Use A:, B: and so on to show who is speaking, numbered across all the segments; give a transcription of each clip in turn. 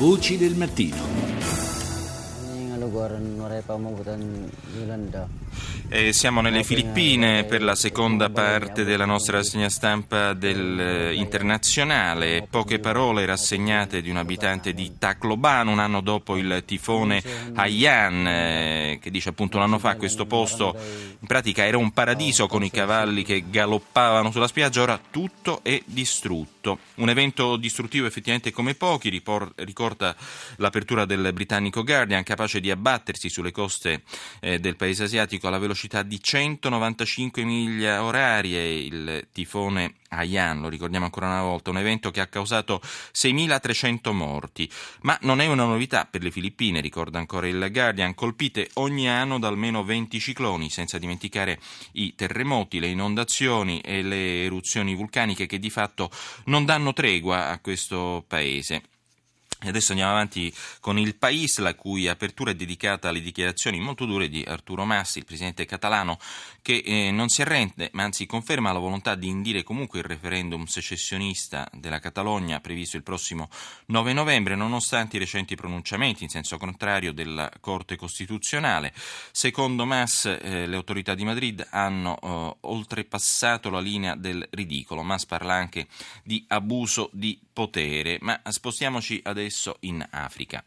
A: Voci del mattino.
B: Eh, siamo nelle Filippine per la seconda parte della nostra rassegna stampa del, eh, internazionale. Poche parole rassegnate di un abitante di Tacloban un anno dopo il tifone Haiyan, eh, che dice appunto un anno fa questo posto in pratica era un paradiso con i cavalli che galoppavano sulla spiaggia, ora tutto è distrutto. Un evento distruttivo effettivamente come pochi, ripor- ricorda l'apertura del britannico Guardian, capace di abbattersi sulle coste eh, del paese asiatico alla velocità di 195 miglia orarie. Il tifone Haiyan, lo ricordiamo ancora una volta, un evento che ha causato 6.300 morti. Ma non è una novità per le Filippine, ricorda ancora il Guardian, colpite ogni anno da almeno 20 cicloni, senza dimenticare i terremoti, le inondazioni e le eruzioni vulcaniche che di fatto non danno tregua a questo paese. Adesso andiamo avanti con il País, la cui apertura è dedicata alle dichiarazioni molto dure di Arturo Massi, il presidente catalano, che eh, non si arrende, ma anzi conferma la volontà di indire comunque il referendum secessionista della Catalogna previsto il prossimo 9 novembre, nonostante i recenti pronunciamenti in senso contrario della Corte Costituzionale. Secondo Mas, eh, le autorità di Madrid hanno eh, oltrepassato la linea del ridicolo. Mas parla anche di abuso di potere, ma spostiamoci adesso adesso in Africa.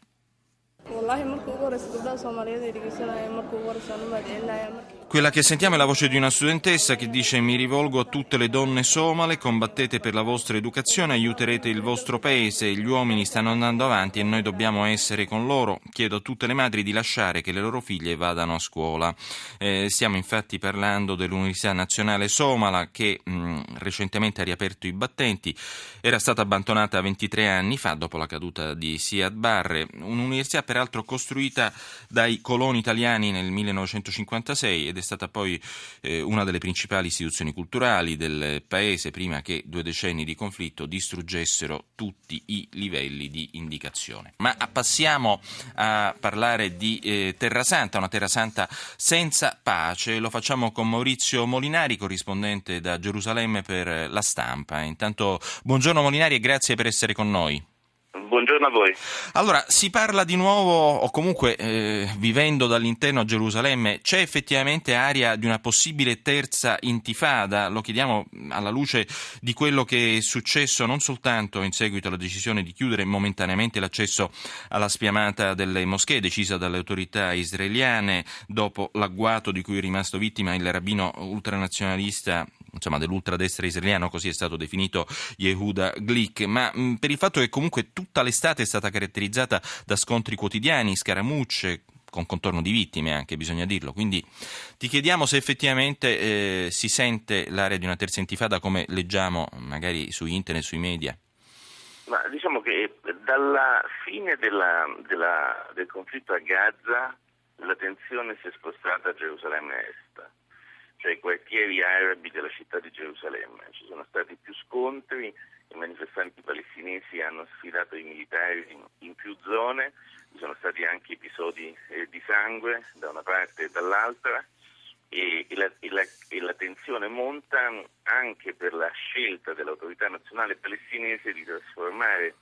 B: Quella che sentiamo è la voce di una studentessa che dice mi rivolgo a tutte le donne somale, combattete per la vostra educazione, aiuterete il vostro paese, gli uomini stanno andando avanti e noi dobbiamo essere con loro. Chiedo a tutte le madri di lasciare che le loro figlie vadano a scuola. Eh, stiamo infatti parlando dell'Università Nazionale Somala che mh, recentemente ha riaperto i battenti, era stata abbandonata 23 anni fa dopo la caduta di Siad Barre, un'università peraltro costruita dai coloni italiani nel 1956 ed è stata poi eh, una delle principali istituzioni culturali del paese prima che due decenni di conflitto distruggessero tutti i livelli di indicazione. Ma passiamo a parlare di eh, Terra Santa, una Terra Santa senza pace. Lo facciamo con Maurizio Molinari, corrispondente da Gerusalemme per la stampa. Intanto buongiorno Molinari e grazie per essere con noi.
C: Buongiorno a voi.
B: Allora, si parla di nuovo, o comunque eh, vivendo dall'interno a Gerusalemme, c'è effettivamente aria di una possibile terza intifada? Lo chiediamo alla luce di quello che è successo non soltanto in seguito alla decisione di chiudere momentaneamente l'accesso alla spiamata delle moschee decisa dalle autorità israeliane dopo l'agguato di cui è rimasto vittima il rabbino ultranazionalista insomma, dell'ultradestra israeliano, così è stato definito Yehuda Glick, ma mh, per il fatto che comunque tutta l'estate è stata caratterizzata da scontri quotidiani, scaramucce, con contorno di vittime anche, bisogna dirlo. Quindi ti chiediamo se effettivamente eh, si sente l'area di una terza intifada come leggiamo magari su internet, sui media.
C: Ma diciamo che dalla fine della, della, del conflitto a Gaza la tensione si è spostata a Gerusalemme Est cioè i quartieri arabi della città di Gerusalemme. Ci sono stati più scontri, i manifestanti palestinesi hanno sfidato i militari in, più zone, ci sono stati anche episodi eh, di sangue da una parte e dall'altra e, e, la, e, la, e, la, tensione monta anche per la scelta dell'autorità nazionale palestinese di trasformare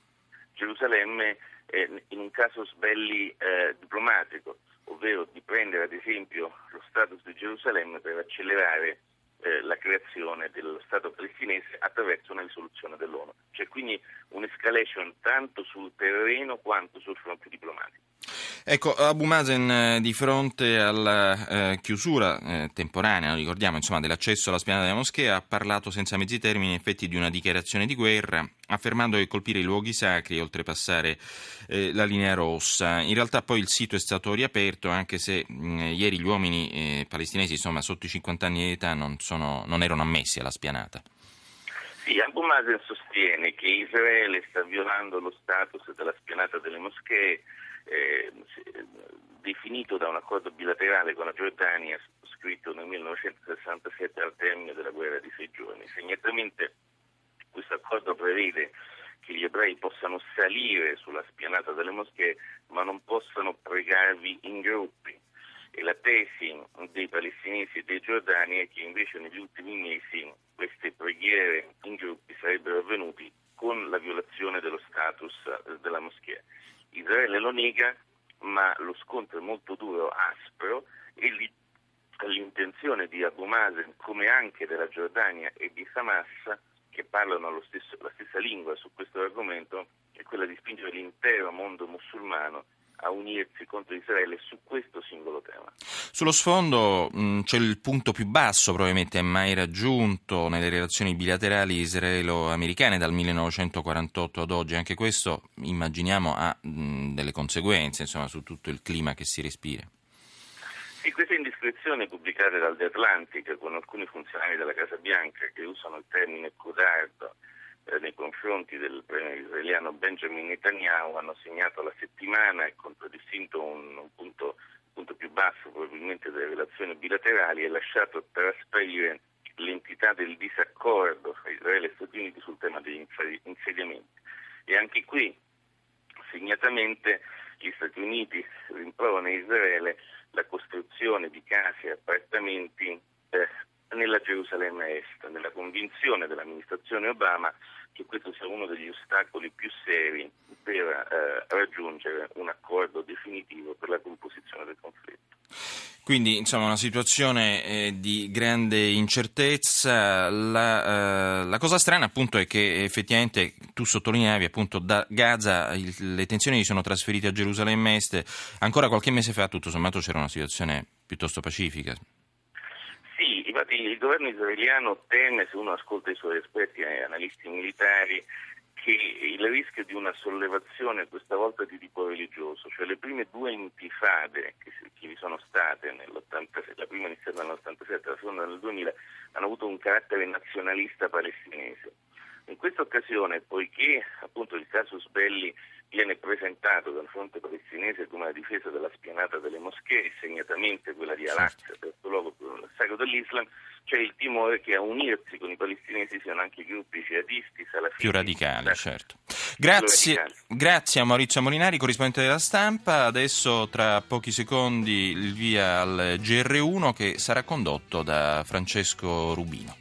C: Gerusalemme eh, in un casus belli eh, diplomatico ovvero di prendere ad esempio lo status di Gerusalemme per accelerare eh, la creazione dello Stato palestinese attraverso una risoluzione dell'ONU. C'è quindi un'escalation tanto sul terreno quanto sul fronte diplomatico.
B: Ecco, Abu Mazen eh, di fronte alla eh, chiusura eh, temporanea, ricordiamo, insomma, dell'accesso alla spianata della moschea, ha parlato senza mezzi termini in effetti di una dichiarazione di guerra, affermando che colpire i luoghi sacri è oltrepassare eh, la linea rossa. In realtà poi il sito è stato riaperto, anche se mh, ieri gli uomini eh, palestinesi, insomma, sotto i 50 anni di età non, sono, non erano ammessi alla spianata.
C: Sì, Abu Mazen sostiene che Israele sta violando lo status della spianata delle moschee eh, definito da un accordo bilaterale con la Giordania scritto nel 1967 al termine della guerra di sei giorni. Segnatamente questo accordo prevede che gli ebrei possano salire sulla spianata delle moschee ma non possano pregarvi in gruppi e la tesi dei palestinesi e dei giordani è che invece negli ultimi mesi queste preghiere in gruppi sarebbero avvenute con la violazione dello status della moschea. Nega, ma lo scontro è molto duro, aspro e l'intenzione di Abu Mazen, come anche della Giordania e di Hamas, che parlano stesso, la stessa lingua su questo argomento, è quella di spingere l'intero mondo musulmano a unirsi contro Israele su questo singolo tema.
B: Sullo sfondo mh, c'è il punto più basso probabilmente mai raggiunto nelle relazioni bilaterali israelo-americane dal 1948 ad oggi, anche questo immaginiamo ha mh, delle conseguenze insomma, su tutto il clima che si respira.
C: Sì, queste indiscrezioni pubblicate dal The Atlantic con alcuni funzionari della Casa Bianca che usano il termine codardo eh, nei confronti del premier israeliano Benjamin Netanyahu hanno segnato la settimana e contraddistinto un, un basso probabilmente delle relazioni bilaterali e lasciato trasparire l'entità del disaccordo fra Israele e Stati Uniti sul tema degli insediamenti. E anche qui, segnatamente, gli Stati Uniti rimproverano a Israele la costruzione di case e appartamenti eh, nella Gerusalemme Est, nella convinzione dell'amministrazione Obama che questo sia uno degli ostacoli più seri per eh, raggiungere un accordo definitivo per la composizione del conflitto.
B: Quindi insomma una situazione eh, di grande incertezza, la, eh, la, cosa strana appunto è che effettivamente tu sottolineavi appunto da Gaza il, le tensioni si sono trasferite a Gerusalemme Est, ancora qualche mese fa tutto sommato c'era una situazione piuttosto pacifica.
C: Infatti il governo israeliano teme, se uno ascolta i suoi esperti e analisti militari, il rischio di una sollevazione questa volta di tipo religioso, cioè le prime due intifade che, che vi sono state nell'87, la prima iniziata nell'87 e la seconda nel 2000, hanno avuto un carattere nazionalista palestinese. In questa occasione, poiché appunto il casus belli viene presentato dal fronte palestinese come la difesa della spianata delle moschee, segnatamente quella di Al-Aqsa, certo. terzo luogo sacro dell'Islam, c'è il timore che a unirsi con i palestinesi siano anche i gruppi jihadisti, salafiti.
B: Più radicali, certo. Grazie, radicali. grazie a Maurizio Molinari, corrispondente della stampa. Adesso tra pochi secondi il via al GR1 che sarà condotto da Francesco Rubino.